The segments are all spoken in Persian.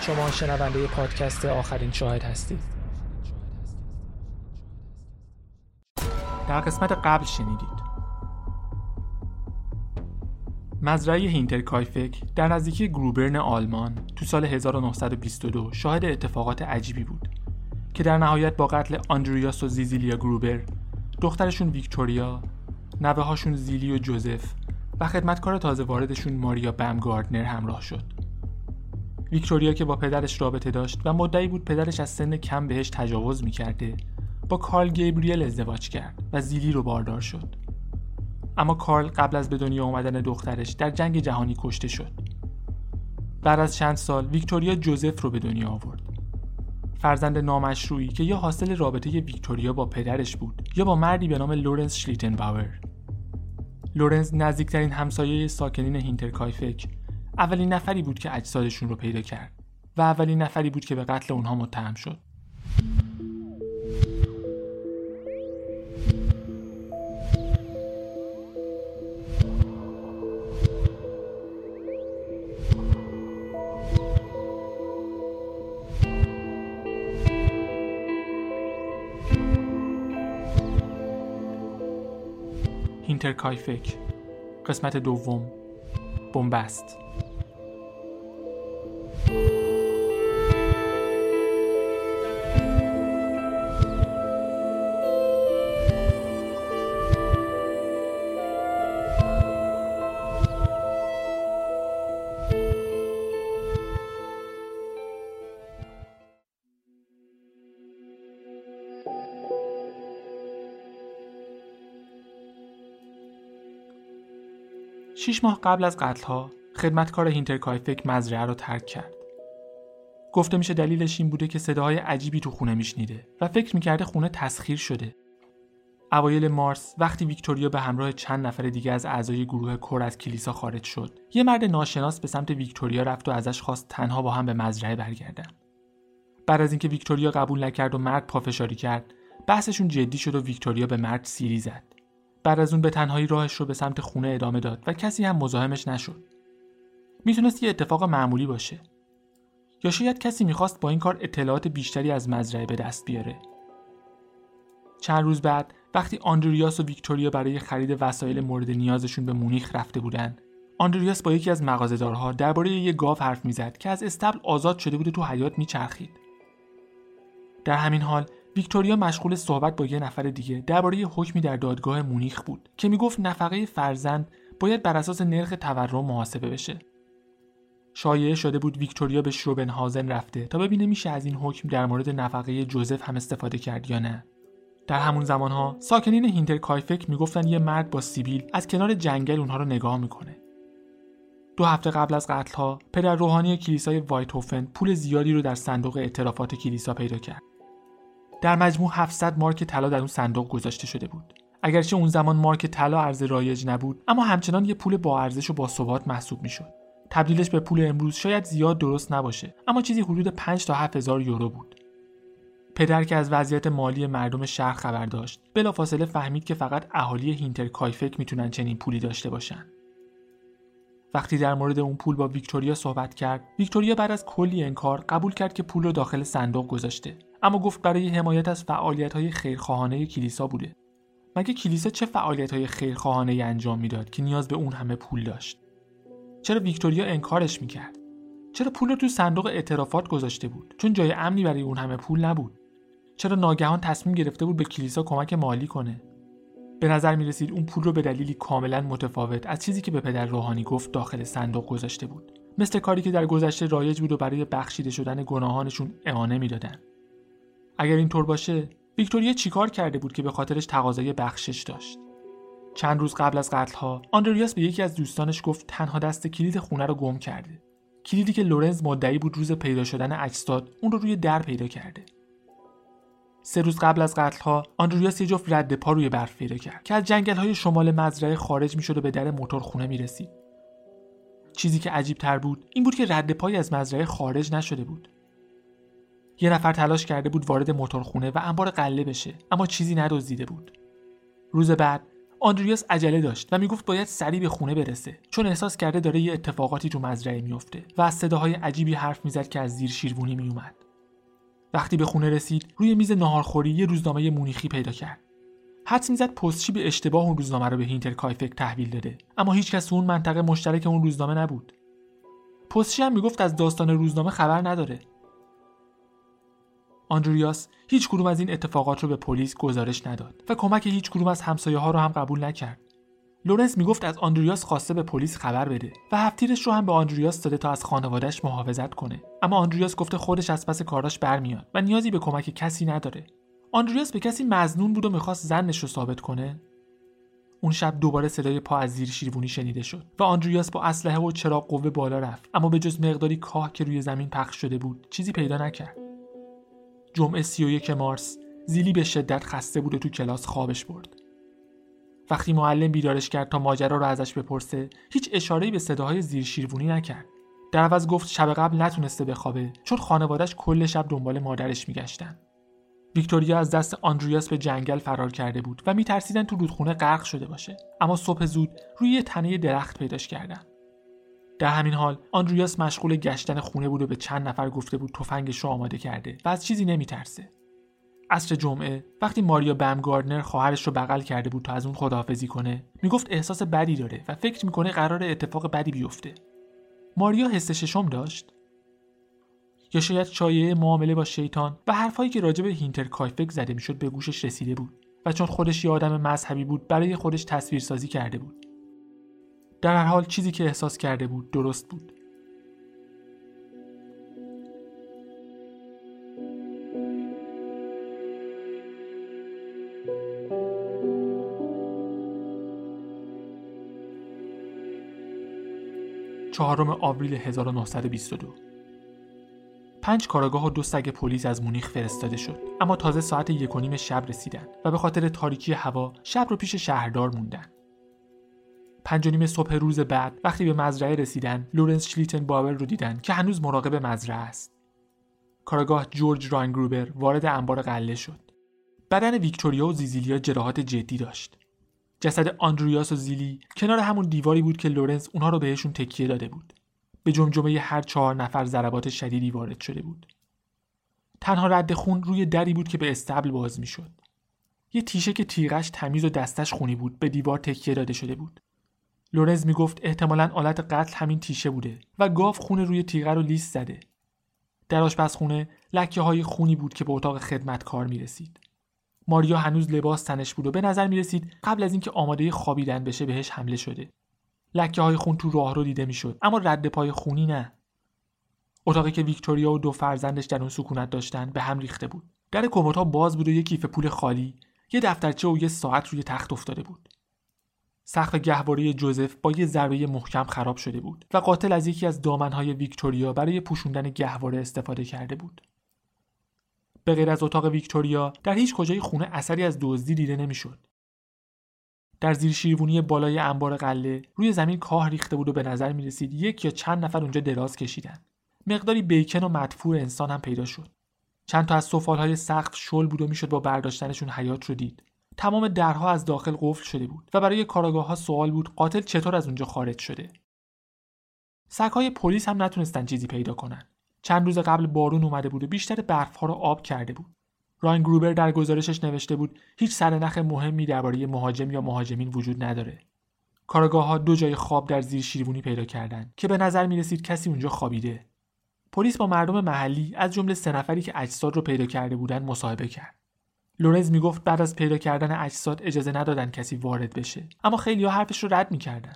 شما شنونده پادکست آخرین شاهد هستید. در قسمت قبل شنیدید. مزرعه هینترکایفک در نزدیکی گروبرن آلمان تو سال 1922 شاهد اتفاقات عجیبی بود که در نهایت با قتل آندریاس و زیزیلیا گروبر دخترشون ویکتوریا نوه هاشون زیلی و جوزف و خدمتکار تازه واردشون ماریا باومگارتنر همراه شد. ویکتوریا که با پدرش رابطه داشت و مدعی بود پدرش از سن کم بهش تجاوز می‌کرده با کارل گیبریل ازدواج کرد و زیلی رو باردار شد. اما کارل قبل از به دنیا آمدن دخترش در جنگ جهانی کشته شد. بعد از چند سال ویکتوریا جوزف رو به دنیا آورد. فرزند نامشروعی که یا حاصل رابطه ویکتوریا با پدرش بود یا با مردی به نام لورنس شلیتنباور. لورنس نزدیکترین همسایه ساکنین هینترکایفک اولین نفری بود که اجسادشون رو پیدا کرد و اولین نفری بود که به قتل اونها متهم شد. هینترکایفک قسمت دوم بنبست. شیش ماه قبل از قتلها خدمتکار هینترکایفک مزرعه رو ترک کرد. گفته میشه دلیلش این بوده که صداهای عجیبی تو خونه میشنیده و فکر می‌کرده خونه تسخیر شده. اوایل مارس وقتی ویکتوریا به همراه چند نفر دیگه از اعضای گروه کر از کلیسا خارج شد یه مرد ناشناس به سمت ویکتوریا رفت و ازش خواست تنها با هم به مزرعه برگردن بعد از اینکه ویکتوریا قبول نکرد و مرد پافشاری کرد بحثشون جدی شد و ویکتوریا به مرد سیلی زد بعد از اون به تنهایی راهش رو به سمت خونه ادامه داد و کسی هم مزاحمش نشد. می‌تونست یه اتفاق معمولی باشه. یا شاید کسی می‌خواست با این کار اطلاعات بیشتری از مزرعه به دست بیاره. چند روز بعد وقتی آندریاس و ویکتوریا برای خرید وسایل مورد نیازشون به مونیخ رفته بودن، آندریاس با یکی از مغازه‌دارها درباره یه گاو حرف می‌زد که از استبل آزاد شده بود و تو حیات میچرخید. در همین حال ویکتوریا مشغول صحبت با یه نفر دیگه درباره حکمی در دادگاه مونیخ بود که می‌گفت نفقه فرزند باید بر اساس نرخ تورم محاسبه بشه. شایعه شده بود ویکتوریا به شروبنهازن رفته تا ببینه میشه از این حکم در مورد نفقه جوزف هم استفاده کرد یا نه. در همون زمانها ساکنین هینترکایفک می‌گفتن یه مرد با سیبیل از کنار جنگل اونها رو نگاه می‌کنه. دو هفته قبل از قتلها پدر روحانی کلیسای وایتوفن پول زیادی رو در صندوق اعترافات کلیسا پیدا کرد. در مجموع 700 مارک طلا در اون صندوق گذاشته شده بود. اگرچه اون زمان مارک طلا ارز رایج نبود اما همچنان یه پول با ارزش و با ثبات محسوب می‌شد. تبدیلش به پول امروز شاید زیاد درست نباشه اما چیزی حدود 5 تا 7000 یورو بود. پدر که از وضعیت مالی مردم شهر خبر داشت بلافاصله فهمید که فقط اهالی هینترکایفک می‌تونن چنین پولی داشته باشن. وقتی در مورد اون پول با ویکتوریا صحبت کرد ویکتوریا بعد از کلی انکار قبول کرد که پول رو داخل صندوق گذاشته. اما گفت برای حمایت از فعالیت های خیرخواهانه کلیسا بوده. مگه کلیسا چه فعالیت های خیرخواهانه انجام می‌داد که نیاز به اون همه پول داشت؟ چرا ویکتوریا انکارش می‌کرد؟ چرا پول رو تو صندوق اعترافات گذاشته بود؟ چون جای امنی برای اون همه پول نبود. چرا ناگهان تصمیم گرفته بود به کلیسا کمک مالی کنه؟ به نظر می رسید اون پول رو به دلیلی کاملا متفاوت از چیزی که به پدر روحانی گفت داخل صندوق گذاشته بود. مثل کاری که در گذشته رایج بود و برای بخشیده شدن گناهانشون اعانه می‌دادن. اگر اینطور باشه ویکتوریا چیکار کرده بود که به خاطرش تقاضای بخشش داشت؟ چند روز قبل از قتلها آندریاس به یکی از دوستانش گفت تنها دست کلید خونه رو گم کرده. کلیدی که لورنز مدعی بود روز پیدا شدن اجساد اون رو روی در پیدا کرده. سه روز قبل از قتلها آندریاس یه جفت رد پا روی برف پیدا کرد که از جنگل های شمال مزرعه خارج می‌شد و به در موتور خونه می‌رسید. چیزی که عجیب تر بود این بود که رد پای از مزرعه خارج نشده بود. یه نفر تلاش کرده بود وارد موتورخونه و انبار قله بشه اما چیزی ندزدیده بود. روز بعد آندریاس عجله داشت و می‌گفت باید سریع به خونه برسه چون احساس کرده داره یه اتفاقاتی تو مزرعه میفته و از صداهای عجیبی حرف می‌زد که از زیر شیروانی میومد وقتی به خونه رسید روی میز ناهارخوری یه روزنامه مونیخی پیدا کرد. حدس می‌زد پستچی به اشتباه اون روزنامه رو به هینتر کایفک تحویل داده اما هیچکس اون منطقه مشترک اون روزنامه نبود. پستچی هم می‌گفت از داستان روزنامه خبر نداره. آندریاس هیچ کدوم از این اتفاقات رو به پلیس گزارش نداد و کمک هیچ کدوم از همسایه ها رو هم قبول نکرد. لورنس می‌گفت از آندریاس خواسته به پلیس خبر بده و هفت‌تیرش رو هم به آندریاس داده تا از خانوادهش محافظت کنه. اما آندریاس گفته خودش از پس کاراش برمیاد و نیازی به کمک کسی نداره. آندریاس به کسی مظنون بود و می‌خواست ظنش رو ثابت کنه؟ اون شب دوباره صدای پا از زیر شیروانی شنیده شد و آندریاس با اسلحه و چراغ قوه بالا رفت. اما به جز مقداری کاه که روی زمین پخش شده بود چیزی پیدا نکرد. جمعه 31 مارس زیلی به شدت خسته بود و تو کلاس خوابش برد. وقتی معلم بیدارش کرد تا ماجرا رو ازش بپرسه هیچ اشاره‌ای به صداهای زیر شیروانی نکرد. در عوض گفت شب قبل نتونسته بخوابه چون خانوادش کل شب دنبال مادرش میگشتن. ویکتوریا از دست آندریاس به جنگل فرار کرده بود و میترسیدن تو رودخونه غرق شده باشه اما صبح زود روی یه تنه درخت پیداش کردن در همین حال آندریاس مشغول گشتن خونه بود و به چند نفر گفته بود تفنگش رو آماده کرده و از چیزی نمیترسه. عصر جمعه وقتی ماریا بمگاردنر خواهرش رو بغل کرده بود تا از اون خداحافظی کنه می‌گفت احساس بدی داره و فکر می‌کنه قرار اتفاق بدی بیفته. ماریا حس ششم داشت. یا شاید شایعه معامله با شیطان و حرفهایی که راجع به هینتر کایفک زده می‌شد به گوشش رسیده بود و چون خودش یه آدم مذهبی بود برای خودش تصویرسازی کرده بود. در هر حال چیزی که احساس کرده بود درست بود. چهارم آوریل 1922 پنج کاراگاه و دو سگ پلیس از مونیخ فرستاده شد اما تازه ساعت یک و نیم شب رسیدن و به خاطر تاریکی هوا شب رو پیش شهردار موندن. پنج نیم صبح روز بعد وقتی به مزرعه رسیدن لورنس شلیتنباور رو دیدن که هنوز مراقب مزرعه است. کاراگاه جورج راینگروبر وارد انبار غله شد. بدن ویکتوریا و زیزیلیا جراحات جدی داشت. جسد آندریاس و زیلی کنار همون دیواری بود که لورنس اونها رو بهشون تکیه داده بود. به جمجمه هر چهار نفر ضربات شدیدی وارد شده بود. تنها رد خون روی دری بود که به اصطبل باز می‌شد. یه تیشه که تیغش تمیز و دستش خونی بود به دیوار تکیه داده شده بود. لورنز می‌گفت احتمالا آلت قتل همین تیشه بوده و گاو خون روی تیغه رو لیس زده در آشپزخونه لکه های خونی بود که به اتاق خدمتکار می رسید. ماریا هنوز لباس تنش بود و به نظر می رسید قبل از اینکه آماده خوابیدن بشه بهش حمله شده. لکه های خون تو راه رو دیده می‌شد اما رد پای خونی نه. اتاقی که ویکتوریا و دو فرزندش در اون سکونت داشتن به هم ریخته بود. در کموتا باز بود و یه کیف پول خالی، یه دفترچه و یه ساعت روی تخت افتاده بود. سقف گهواره جوزف با یه ضربه محکم خراب شده بود و قاتل از یکی از دامنهای ویکتوریا برای پوشوندن گهواره استفاده کرده بود. به غیر از اتاق ویکتوریا در هیچ کجای خونه اثری از دزدی دیده نمی‌شد. در زیر شیروانی بالای انبار قله روی زمین کاه ریخته بود و به نظر می رسید یک یا چند نفر اونجا دراز کشیدن. مقداری بیکن و مدفوع انسان هم پیدا شد. چند تا از سفالهای سقف شل بود و می‌شد با برداشتنشون حیات رو دید. تمام درها از داخل قفل شده بود و برای کاراگاه ها سوال بود قاتل چطور از اونجا خارج شده. سگهای پلیس هم نتونستن چیزی پیدا کنن. چند روز قبل بارون اومده بود و بیشتر برفها رو آب کرده بود. راین گروبر در گزارشش نوشته بود هیچ سرنخ مهمی درباره مهاجم یا مهاجمین وجود نداره. کارگاه ها دو جای خواب در زیر شیروانی پیدا کردند که به نظر می رسید کسی اونجا خوابیده. پلیس با مردم محلی از جمله سه نفری که اجساد رو پیدا کرده بودند مصاحبه کرد. لورنز می‌گفت بعد از پیدا کردن اجساد اجازه ندادن کسی وارد بشه. اما خیلی ها حرفش رو رد می‌کردن.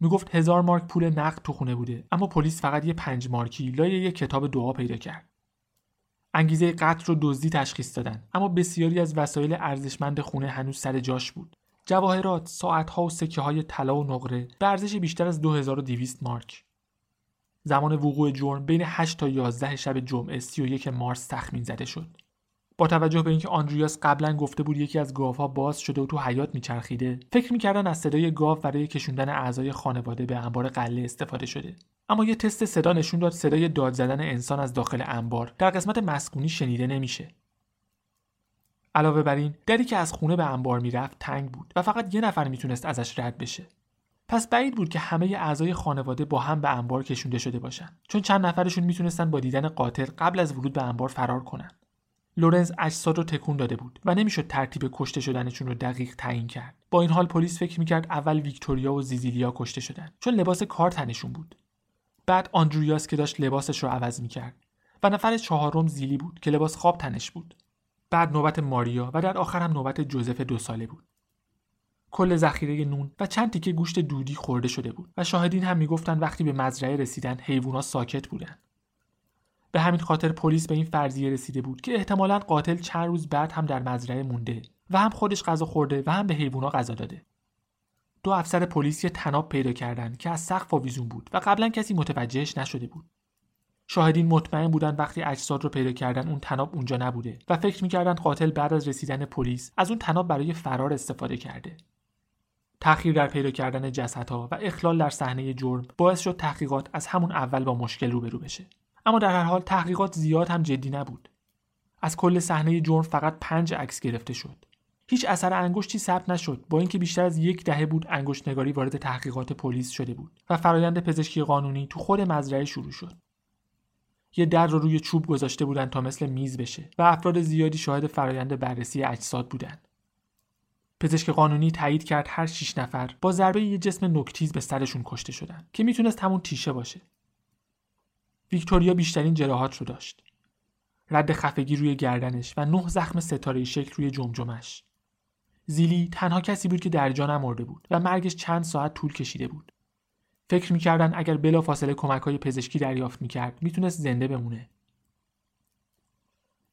می‌گفت هزار مارک پول نقد تو خونه بوده اما پلیس فقط یه پنج مارکی لای یه کتاب دعا پیدا کرد. انگیزه قتل رو دزدی تشخیص دادن اما بسیاری از وسایل ارزشمند خونه هنوز سر جاش بود. جواهرات ساعتها و سکه های طلا و نقره به ارزش بیشتر از 2200 مارک. زمان وقوع جرم بین 8 تا 11 شب جمعه 31 مارس تخمین زده شد. با توجه به اینکه آندریاس قبلا گفته بود یکی از گاوها باز شده و تو حیات میچرخیده فکر می‌کردن از صدای گاو برای کشوندن اعضای خانواده به انبار قله استفاده شده. اما یه تست صدا نشون داد صدای داد زدن انسان از داخل انبار در قسمت مسکونی شنیده نمیشه. علاوه بر این دری که از خونه به انبار می‌رفت تنگ بود و فقط یه نفر می‌تونست ازش رد بشه. پس بعید بود که همه اعضای خانواده با هم به انبار کشونده شده باشن چون چند نفرشون می‌تونستن با دیدن قاتل قبل از ورود به انبار فرار کنن. لورنز اجساد رو تکون داده بود و نمی‌شد ترتیب کشته شدنشون رو دقیق تعیین کرد. با این حال پلیس فکر می‌کرد اول ویکتوریا و زیزیلیا کشته شدن چون لباس کار تنشون بود. بعد آندرویاس که داشت لباسش رو عوض می‌کرد و نفر چهارم زیلی بود که لباس خواب تنش بود. بعد نوبت ماریا و در آخر هم نوبت جوزف دو ساله بود. کل ذخیره نون و چند تیکه گوشت دودی خورده شده بود و شاهدین هم می‌گفتند وقتی به مزرعه رسیدن حیوونا ساکت بودند به همین خاطر پلیس به این فرضیه رسیده بود که احتمالا قاتل چند روز بعد هم در مزرعه مونده و هم خودش غذا خورده و هم به حیوونا غذا داده. دو افسر پلیس یه تناب پیدا کردند که از سقف آویزون بود و قبلا کسی متوجهش نشده بود. شاهدین مطمئن بودن وقتی اجساد رو پیدا کردن اون تناب اونجا نبوده و فکر می‌کردن قاتل بعد از رسیدن پلیس از اون تناب برای فرار استفاده کرده. تأخیر در پیدا کردن جسدها و اخلال در صحنه جرم باعث شد تحقیقات از همون اول با مشکل روبرو بشه. اما در هر حال تحقیقات زیاد هم جدی نبود. از کل صحنه جرم فقط پنج عکس گرفته شد. هیچ اثر انگشتی ثبت نشد با اینکه بیشتر از یک دهه بود انگشت نگاری وارد تحقیقات پلیس شده بود و فرایند پزشکی قانونی تو خود مزرعه شروع شد. یه در رو روی چوب گذاشته بودن تا مثل میز بشه و افراد زیادی شاهد فرایند بررسی اجساد بودند پزشک قانونی تایید کرد هر شیش نفر با ضربه یه جسم نکتیز به سرشون کشته شدن که می‌تونست همون تیشه باشه. ویکتوریا بیشترین جراحات رو داشت. رد خفگی روی گردنش و نه زخم ستاره شکل روی جمجمش. زیلی تنها کسی بود که در جا نمرده بود و مرگش چند ساعت طول کشیده بود. فکر می‌کردن اگر بلافاصله کمک های پزشکی دریافت می‌کرد می‌تونست زنده بمونه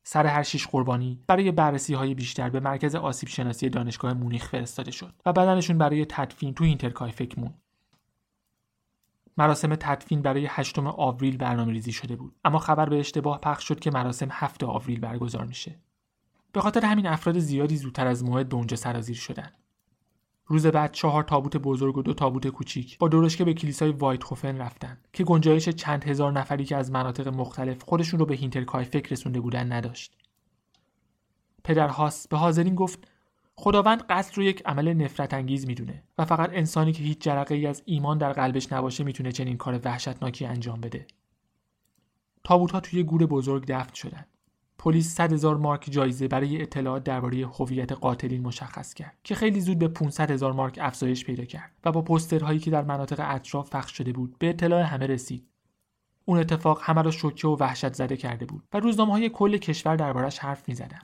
سر هر شیش قربانی برای بررسی های بیشتر به مرکز آسیب شناسی دانشگاه مونیخ فرستاده شد و بدنشون برای تدفین تو اینترکایفک مون. مراسم تدفین برای هشتم آوریل برنامه ریزی شده بود اما خبر به اشتباه پخش شد که مراسم هفت آوریل برگزار میشه. به خاطر همین افراد زیادی زودتر از موعد به اونجا سرازیر شدند. روز بعد چهار تابوت بزرگ و دو تابوت کوچیک با درشکه به کلیسای وایتخوفن رفتن که گنجایش چند هزار نفری که از مناطق مختلف خودشون رو به هینترکایفک رسونده بودن نداشت. پدر هاس به حاضرین گفت خداوند قتل رو یک عمل نفرت انگیز می‌دونه و فقط انسانی که هیچ جرقه ای از ایمان در قلبش نباشه می‌تونه چنین کار وحشتناکی انجام بده. تابوت ها توی گور بزرگ دفن شدن. پلیس 100 هزار مارک جایزه برای اطلاعات درباره هویت قاتلین مشخص کرد که خیلی زود به 500 هزار مارک افزایش پیدا کرد و با پوسترهایی که در مناطق اطراف پخش شده بود به اطلاع همه رسید اون اتفاق همه را شوکه و وحشت زده کرده بود و روزنامه های کل کشور دربارش حرف می زدن.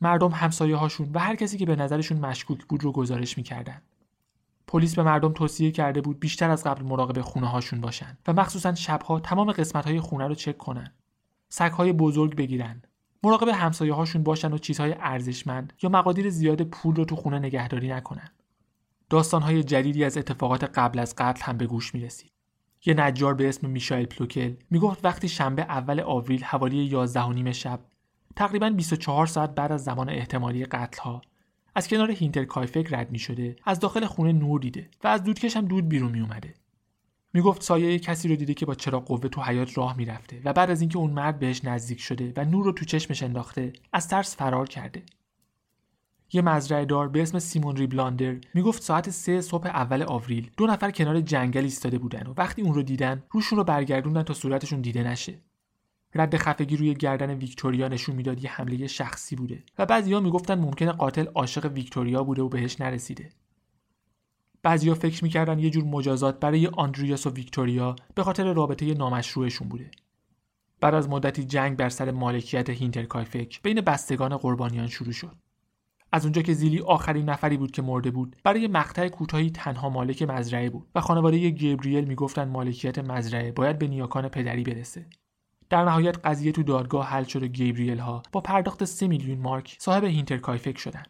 مردم همسایه هاشون و هر کسی که به نظرشون مشکوک بود رو گزارش می‌کردند. پلیس به مردم توصیه کرده بود بیشتر از قبل مراقب خونه هاشون باشن و مخصوصا شبها تمام قسمت های خونه رو چک کنن سگهای بزرگ بگیرن مراقب همسایه هاشون باشن و چیزهای ارزشمند یا مقادیر زیاد پول رو تو خونه نگهداری نکنن داستانهای جدیدی از اتفاقات قبل از قتل هم به گوش می رسید. یه نجار به اسم میشایل پلوکل می‌گفت وقتی شنبه اول آوریل حوالی 11 و نیم شب تقریبا 24 ساعت بعد از زمان احتمالی قتل ها از کنار هینتر کایفک رد می شده از داخل خونه نور دیده و از دودکش هم دود بیرون می اومده می‌گفت سایه کسی رو دیده که با چراغ قوه تو حیات راه می‌رفته و بعد از اینکه اون مرد بهش نزدیک شده و نور رو تو چشمش انداخته از ترس فرار کرده. یه مزرعه دار به اسم سیمون ریبلاندر می‌گفت ساعت سه صبح اول آوریل دو نفر کنار جنگل ایستاده بودن و وقتی اون رو دیدن روشون رو برگردوندن تا صورتشون دیده نشه. رد خفگی روی گردن ویکتوریا نشون می‌داد یه حمله شخصی بوده و بعضیا می‌گفتن ممکنه قاتل عاشق ویکتوریا بوده و بهش نرسیده بعضیا فکر می‌کردن یه جور مجازات برای آندریاس و ویکتوریا به خاطر رابطه نامشروعشون بوده. بعد از مدتی جنگ بر سر مالکیت هینترکایفک بین بستگان قربانیان شروع شد. از اونجا که زیلی آخرین نفری بود که مرده بود برای مقطع کوتاهی تنها مالک مزرعه بود و خانواده گبریل می‌گفتند مالکیت مزرعه باید به نیاکان پدری برسه در نهایت قضیه تو دادگاه حل شد و گیبریل ها با پرداخت 3 میلیون مارک صاحب هینترکایفک شدند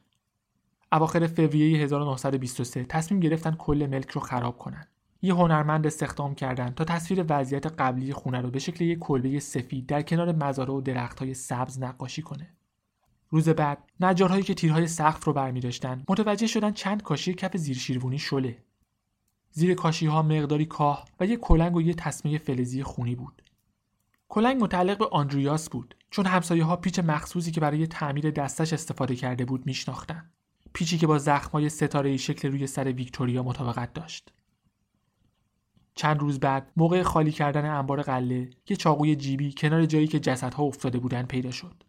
اواخر فوریه 1923 تصمیم گرفتن کل ملک رو خراب کنن. یه هنرمند استخدام کردند تا تصویر وضعیت قبلی خونه رو به شکل یک کلبه سفید در کنار مزارع و درختهای سبز نقاشی کنه. روز بعد نجارهایی که تیرهای سقف رو برمی داشتن متوجه شدن چند کاشی کف زیر شیروانی شله. زیر کاشی ها مقداری کاه و یه کلنگ و یه تسمه فلزی خونی بود. کلنگ متعلق به آندریاس بود چون همسایه ها پیچ مخصوصی که برای تعمیر دستش استفاده کرده بود میشناختن پیچی که با زخمای ستاره شکل روی سر ویکتوریا مطابقت داشت. چند روز بعد موقع خالی کردن انبار قله یه چاقوی جیبی کنار جایی که جسدها افتاده بودن پیدا شد.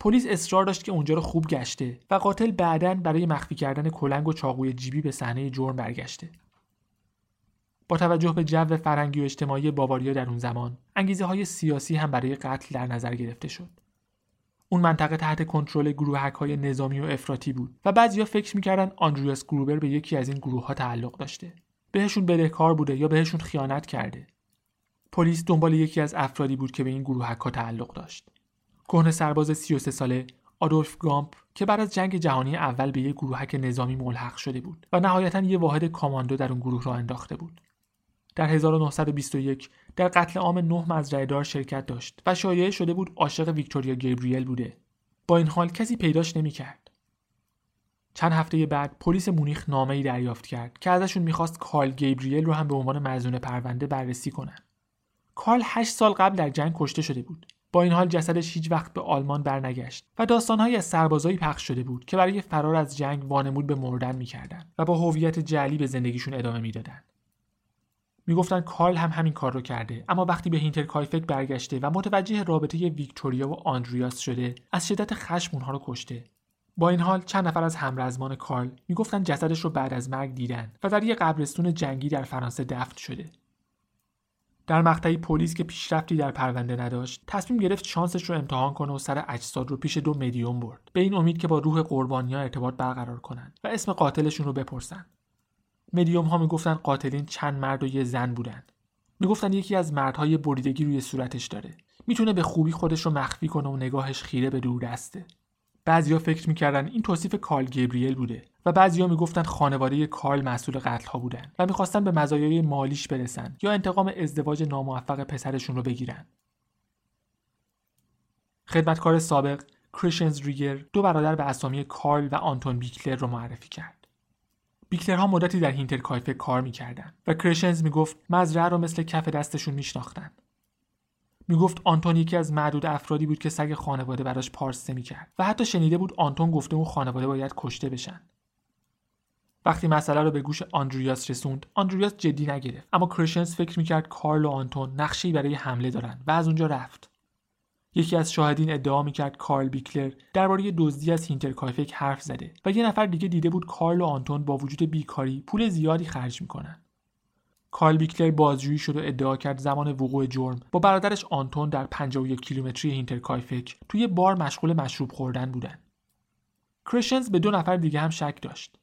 پلیس اصرار داشت که اونجا رو خوب گشته و قاتل بعدا برای مخفی کردن کلنگ و چاقوی جیبی به صحنه جرم برگشته. با توجه به جو فرنگی و اجتماعی باواریا در اون زمان انگیزه های سیاسی هم برای قتل در نظر گرفته شد. اون منطقه تحت کنترل گروهک های نظامی و افراطی بود و بعضیا فکر می‌کردن آندریاس گروبر به یکی از این گروه ها تعلق داشته. بهشون بدهکار بوده یا بهشون خیانت کرده. پلیس دنبال یکی از افرادی بود که به این گروهک ها تعلق داشت. کهنه سرباز 33 ساله آدولف گامپ که بعد از جنگ جهانی اول به یک گروهک نظامی ملحق شده بود و نهایتا یه واحد کاماندو در اون گروه را انداخته بود. در 1921 در قتل عام نه مزرعه دار شرکت داشت و شایعه شده بود عاشق ویکتوریا گیبریل بوده. با این حال کسی پیداش نمی‌کرد. چند هفته بعد پلیس مونیخ نامه‌ای دریافت کرد که ازشون می‌خواست کارل گیبریل رو هم به عنوان مزنون پرونده بررسی کنن. کارل 8 سال قبل در جنگ کشته شده بود. با این حال جسدش هیچ وقت به آلمان برنگشت و داستانهایی از سربازایی پخش شده بود که برای فرار از جنگ وانمود به مردن می‌کردند و با هویت جعلی به زندگیشون ادامه می‌دادند می‌گفتند کارل هم همین کار رو کرده. اما وقتی به هینترکایفک برگشته و متوجه رابطه ویکتوریا و آندریاس شده از شدت خشم اونها رو کشته. با این حال چند نفر از همرزمان کارل می‌گفتند جسدش رو بعد از مرگ دیدن و در یک قبرستون جنگی در فرانسه دفن شده. در مقطعی پلیس که پیشرفتی در پرونده نداشت تصمیم گرفت شانسش رو امتحان کنه و سر اجساد رو پیش دو مدیوم برد. به این امید که با روح قربانی ها ارتباط برقرار کنند و اسم قاتلشون رو بپرسن مدیوم ها می‌گفتن قاتلین چند مرد و یه زن بودن. می‌گفتن یکی از مردهای بریدگی روی صورتش داره. می‌تونه به خوبی خودش رو مخفی کنه و نگاهش خیره به دور دسته. بعضیا فکر می‌کردن این توصیف کارل گبریل بوده و بعضیا می‌گفتن خانواده کارل مسئول قتل ها بودن و می‌خواستن به مزایای مالیش برسن یا انتقام ازدواج ناموفق پسرشون رو بگیرن. خدمتکار سابق کریشنز ریگر دو برادر به اسامی کارل و آنتون بیکلر رو معرفی کرد. بیکلرها مدتی در هینترکایفک کار می‌کردن و کرشنز می‌گفت مزرعه رو مثل کف دستشون میشناختن. می‌گفت آنتون یکی از معدود افرادی بود که سگ خانواده براش پارس می‌کرد و حتی شنیده بود آنتون گفته اون خانواده باید کشته بشن. وقتی مسئله رو به گوش آندریاس رسوند آندریاس جدی نگرفت. اما کرشنز فکر می‌کرد کارل و آنتون نقشه‌ای برای حمله دارن و از اونجا رفت. یکی از شاهدین ادعا می‌کرد کارل بیکلر درباره دزدی از هینترکایفک حرف زده و یه نفر دیگه دیده بود کارل و آنتون با وجود بیکاری پول زیادی خرج می‌کنن کارل بیکلر بازجویی شد و ادعا کرد زمان وقوع جرم با برادرش آنتون در 51 کیلومتری هینترکایفک توی بار مشغول مشروب خوردن بودن. کرشنز به دو نفر دیگه هم شک داشت.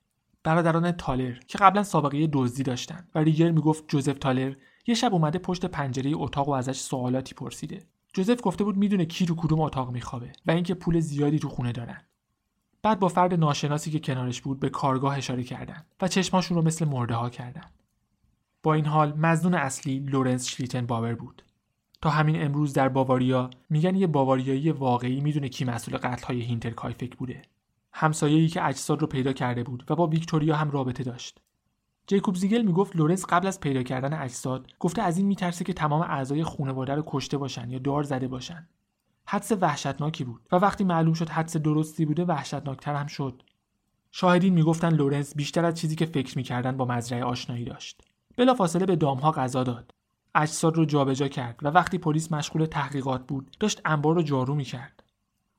برادران تالر که قبلا سابقه دزدی داشتن و ریگر می‌گفت جوزف تالر یه شب اومده پشت پنجره اتاق و ازش سوالاتی پرسیده. جوزف گفته بود می‌دونه کی تو کدوم اتاق میخوابه و اینکه پول زیادی تو خونه دارن. بعد با فرد ناشناسی که کنارش بود به کارگاه اشاره کردن و چشماشون رو مثل مرده ها کردن. با این حال مظنون اصلی لورنس شلیتن باور بود تا همین امروز در باواریا میگن یه باواریایی واقعی می‌دونه کی مسئول قتل های هینتر کایفک بوده همسایه‌ای که اجساد رو پیدا کرده بود و با ویکتوریا هم رابطه داشت جیکوب زیگل می‌گفت لورنس قبل از پیدا کردن اجساد گفته از این میترسه که تمام اعضای خانواده رو کشته باشن یا دار زده باشن. حدس وحشتناکی بود و وقتی معلوم شد حدس درستی بوده وحشتناکتر هم شد. شاهدین می‌گفتن لورنس بیشتر از چیزی که فکر می‌کردن با مزرعه آشنایی داشت. بلافاصله به دامها غذا داد. اجساد رو جابجا کرد و وقتی پلیس مشغول تحقیقات بود داشت انبار رو جارو می‌کرد.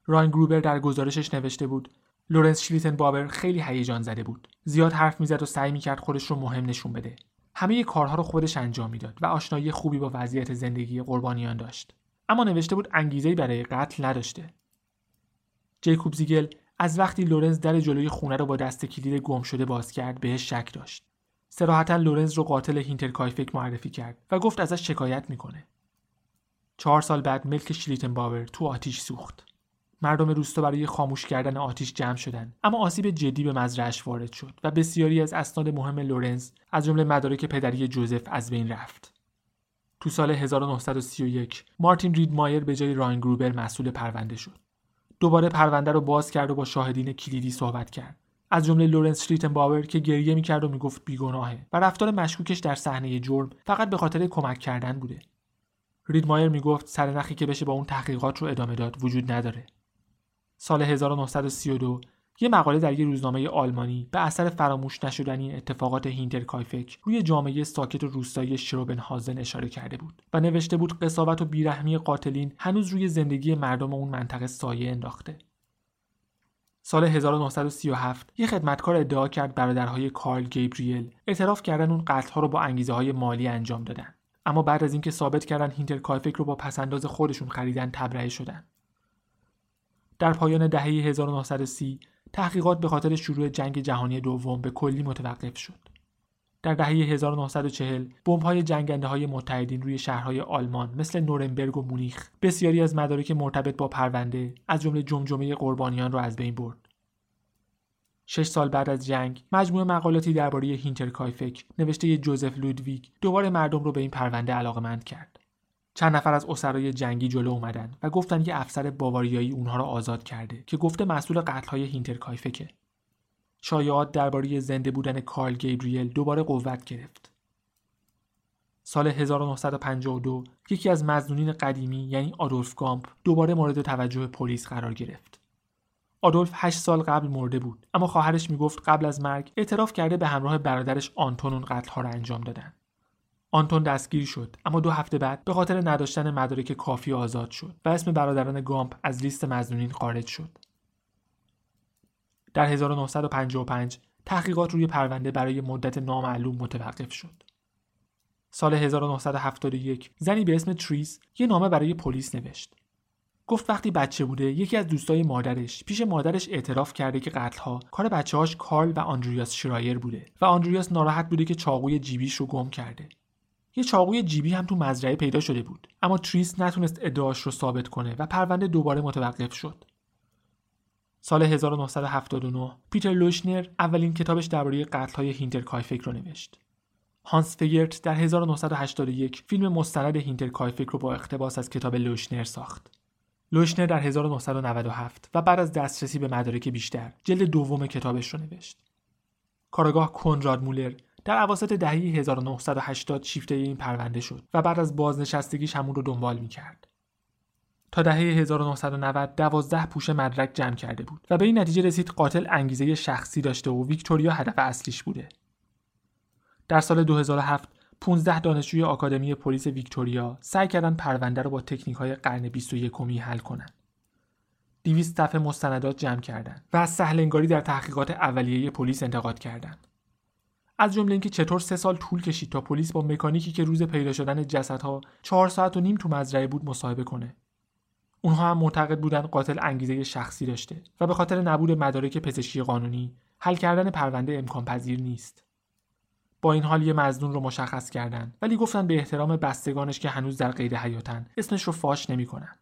راین گروبر در گزارشش نوشته بود لورنس شلیتن باور خیلی هیجان زده بود. زیاد حرف می‌زد و سعی می‌کرد خودش رو مهم نشون بده. همه کارها رو خودش انجام می‌داد و آشنایی خوبی با وضعیت زندگی قربانیان داشت. اما نوشته بود انگیزه‌ای برای قتل نداشته. جیکوب زیگل از وقتی لورنس در جلوی خونه رو با دست کلید گم شده باز کرد بهش شک داشت. صراحتا لورنز رو قاتل هینترکایفک معرفی کرد و گفت ازش شکایت می‌کنه. چهار سال بعد ملک شلیتن باور تو آتیش سوخت. مردم روستا برای خاموش کردن آتیش جمع شدند اما آسیب جدی به مزرعش وارد شد و بسیاری از اسناد مهم لورنز از جمله مدارک پدری جوزف از بین رفت. تو سال 1931 مارتین رید مایر به جای راین گروبر مسئول پرونده شد. دوباره پرونده رو باز کرد و با شاهدین کلیدی صحبت کرد از جمله لورنس باور که گریه می‌کرد و می‌گفت بیگناهه و رفتار مشکوکش در صحنه جرم فقط به خاطر کمک کردن بوده ریدمایر می‌گفت سرنخی که بشه با اون تحقیقات رو ادامه داد وجود نداره. سال 1932 یه مقاله در یه روزنامه آلمانی به اثر فراموش نشدنی اتفاقات هینترکایفک روی جامعه ساکت و روستایی شروبنهازن اشاره کرده بود و نوشته بود قساوت و بیرحمی قاتلین هنوز روی زندگی مردم اون منطقه سایه انداخته. سال 1937 یه خدمتکار ادعا کرد برادرهای کارل گیبریل اعتراف کردن اون قتل‌ها رو با انگیزه های مالی انجام دادن. اما بعد از اینکه ثابت کردن هینترکایفک رو با پس‌انداز خودشون خریدن تبرئه شدن. در پایان دهه 1930 تحقیقات به خاطر شروع جنگ جهانی دوم به کلی متوقف شد. در دهه 1940 بمب‌های جنگنده های متحدین روی شهرهای آلمان مثل نورنبرگ و مونیخ بسیاری از مدارک مرتبط با پرونده از جمله جمجمه قربانیان را از بین برد. شش سال بعد از جنگ مجموعه مقالاتی درباره هینترکایفک نوشته جوزف لودویگ دوباره مردم رو به این پرونده علاقمند کرد. چند نفر از اسرای جنگی جلو اومدن و گفتن که افسر باواریایی اونها را آزاد کرده که گفته مسئول قتل‌های هینترکایفکه. شایعات درباره زنده بودن کارل گیبریل دوباره قوت گرفت. سال 1952 یکی از مظنونین قدیمی یعنی آدولف گامپ دوباره مورد توجه پلیس قرار گرفت. آدولف 8 سال قبل مرده بود اما خواهرش می‌گفت قبل از مرگ اعتراف کرده به همراه برادرش آنتون اون قتل‌ها را انجام دادن. آنتون دستگیر شد اما دو هفته بعد به خاطر نداشتن مدارک کافی آزاد شد و اسم برادران گامپ از لیست مزنونین خارج شد. در 1955 تحقیقات روی پرونده برای مدت نامعلوم متوقف شد. سال 1971 زنی به اسم تریس یه نامه برای پلیس نوشت. گفت وقتی بچه بوده یکی از دوستای مادرش پیش مادرش اعتراف کرده که قتلها کار بچه‌هاش کارل و آندریاس شرایر بوده و آندریاس ناراحت بوده که چاقوی جیبیش رو گم کرده. یه چاقوی جیبی هم تو مزرعه پیدا شده بود اما تریس نتونست ادعاش رو ثابت کنه و پرونده دوباره متوقف شد. سال 1979 پیتر لوشنر اولین کتابش درباره قتل‌های هینترکایفک رو نوشت. هانس فگرت در 1981 فیلم مستند هینترکایفک رو با اقتباس از کتاب لوشنر ساخت. لوشنر در 1997 و بعد از دسترسی به مدارک بیشتر جلد دوم کتابش رو نوشت. کارگاه کنراد مولر در عواسط دهه 1980 شیفته این پرونده شد و بعد از بازنشستگیش همون رو دنبال می‌کرد. تا دهه 1990 دوازده پوشه مدرک جمع کرده بود و به این نتیجه رسید قاتل انگیزه شخصی داشته و ویکتوریا هدف اصلیش بوده. در سال 2007 15 دانشجوی آکادمی پلیس ویکتوریا سعی کردن پرونده رو با تکنیک های قرن 21 حل کنند. 200 صفحه مستندات جمع کردند و از سهلنگاری در تحقیقات اولیه پلیس انتقاد کردند. از جمله اینکه چطور سه سال طول کشید تا پلیس با مکانیکی که روز پیدا شدن جسدها چهار ساعت و نیم تو مزرعه بود مصاحبه کنه اونها هم معتقد بودن قاتل انگیزه شخصی داشته و به خاطر نبود مدارک پزشکی قانونی حل کردن پرونده امکان پذیر نیست. با این حال یه مزنون رو مشخص کردن ولی گفتن به احترام بستگانش که هنوز در قید حیاتن اسمش رو فاش نمی‌کنن.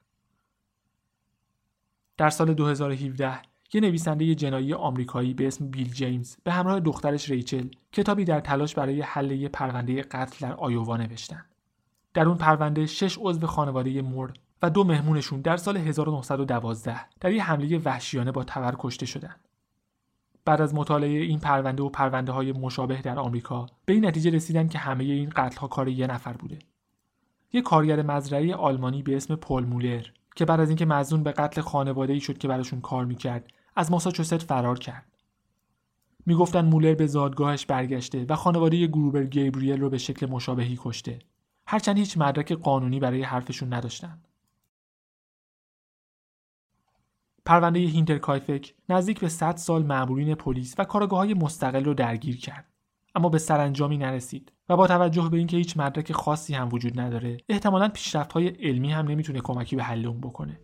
در سال 2017 یه نویسنده جنایی آمریکایی به اسم بیل جیمز به همراه دخترش ریچل کتابی در تلاش برای حل یه پرونده قتل در آیووا نوشتن. در اون پرونده شش عضو خانواده مور و دو مهمونشون در سال 1912 در یک حمله وحشیانه با تبر کشته شدند. بعد از مطالعه این پرونده و پرونده های مشابه در آمریکا به این نتیجه رسیدن که همه این قتل ها کار یه نفر بوده. یک کارگر مزرعه آلمانی به اسم پل مولر که بعد از اینکه مظنون به قتل خانواده ای شد که براشون کار می‌کرد از ماساچوست فرار کرد. می‌گفتن مولر به زادگاهش برگشته و خانواده گروبر گیبریل رو به شکل مشابهی کشته. هرچند هیچ مدرک قانونی برای حرفشون نداشتند. پرونده هینترکایفک نزدیک به 100 سال مأمورین پلیس و کارآگاه های مستقل رو درگیر کرد اما به سرانجامی نرسید و با توجه به اینکه هیچ مدرک خاصی هم وجود نداره احتمالا پیشرفت های علمی هم نمی‌تونه کمکی به حل اون بکنه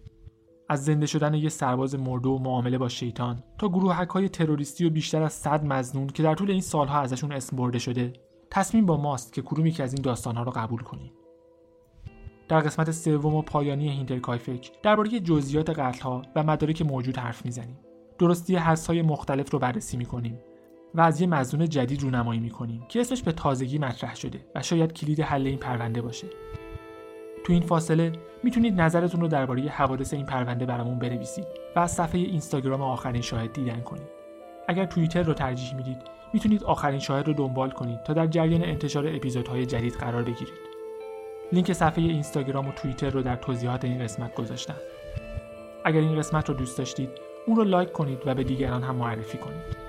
از زنده شدن یه سرباز مرده و معامله با شیطان تا گروهک های تروریستی و بیشتر از 100 مزنون که در طول این سالها ازشون اسم برده شده تصمیم با ماست که کدومی که از این داستانها رو قبول کنیم. در قسمت سوم و پایانی هینترکایفک درباره جزئیات قتلها و مدارک موجود حرف می‌زنیم. درستی های مختلف رو بررسی می‌کنیم و از یه مزنون جدید رونمایی می‌کنیم که اسمش به تازگی مطرح شده و شاید کلید حل این پرونده باشه. تو این فاصله می‌تونید نظرتون رو درباره حوادث این پرونده برامون بنویسید و از صفحه اینستاگرام آخرین شاهد دیدن کنید اگر توییتر رو ترجیح می‌دید می‌تونید آخرین شاهد رو دنبال کنید تا در جریان انتشار اپیزودهای جدید قرار بگیرید لینک صفحه اینستاگرام و توییتر رو در توضیحات این قسمت گذاشتم. اگر این قسمت رو دوست داشتید اون رو لایک کنید و به دیگران هم معرفی کنید.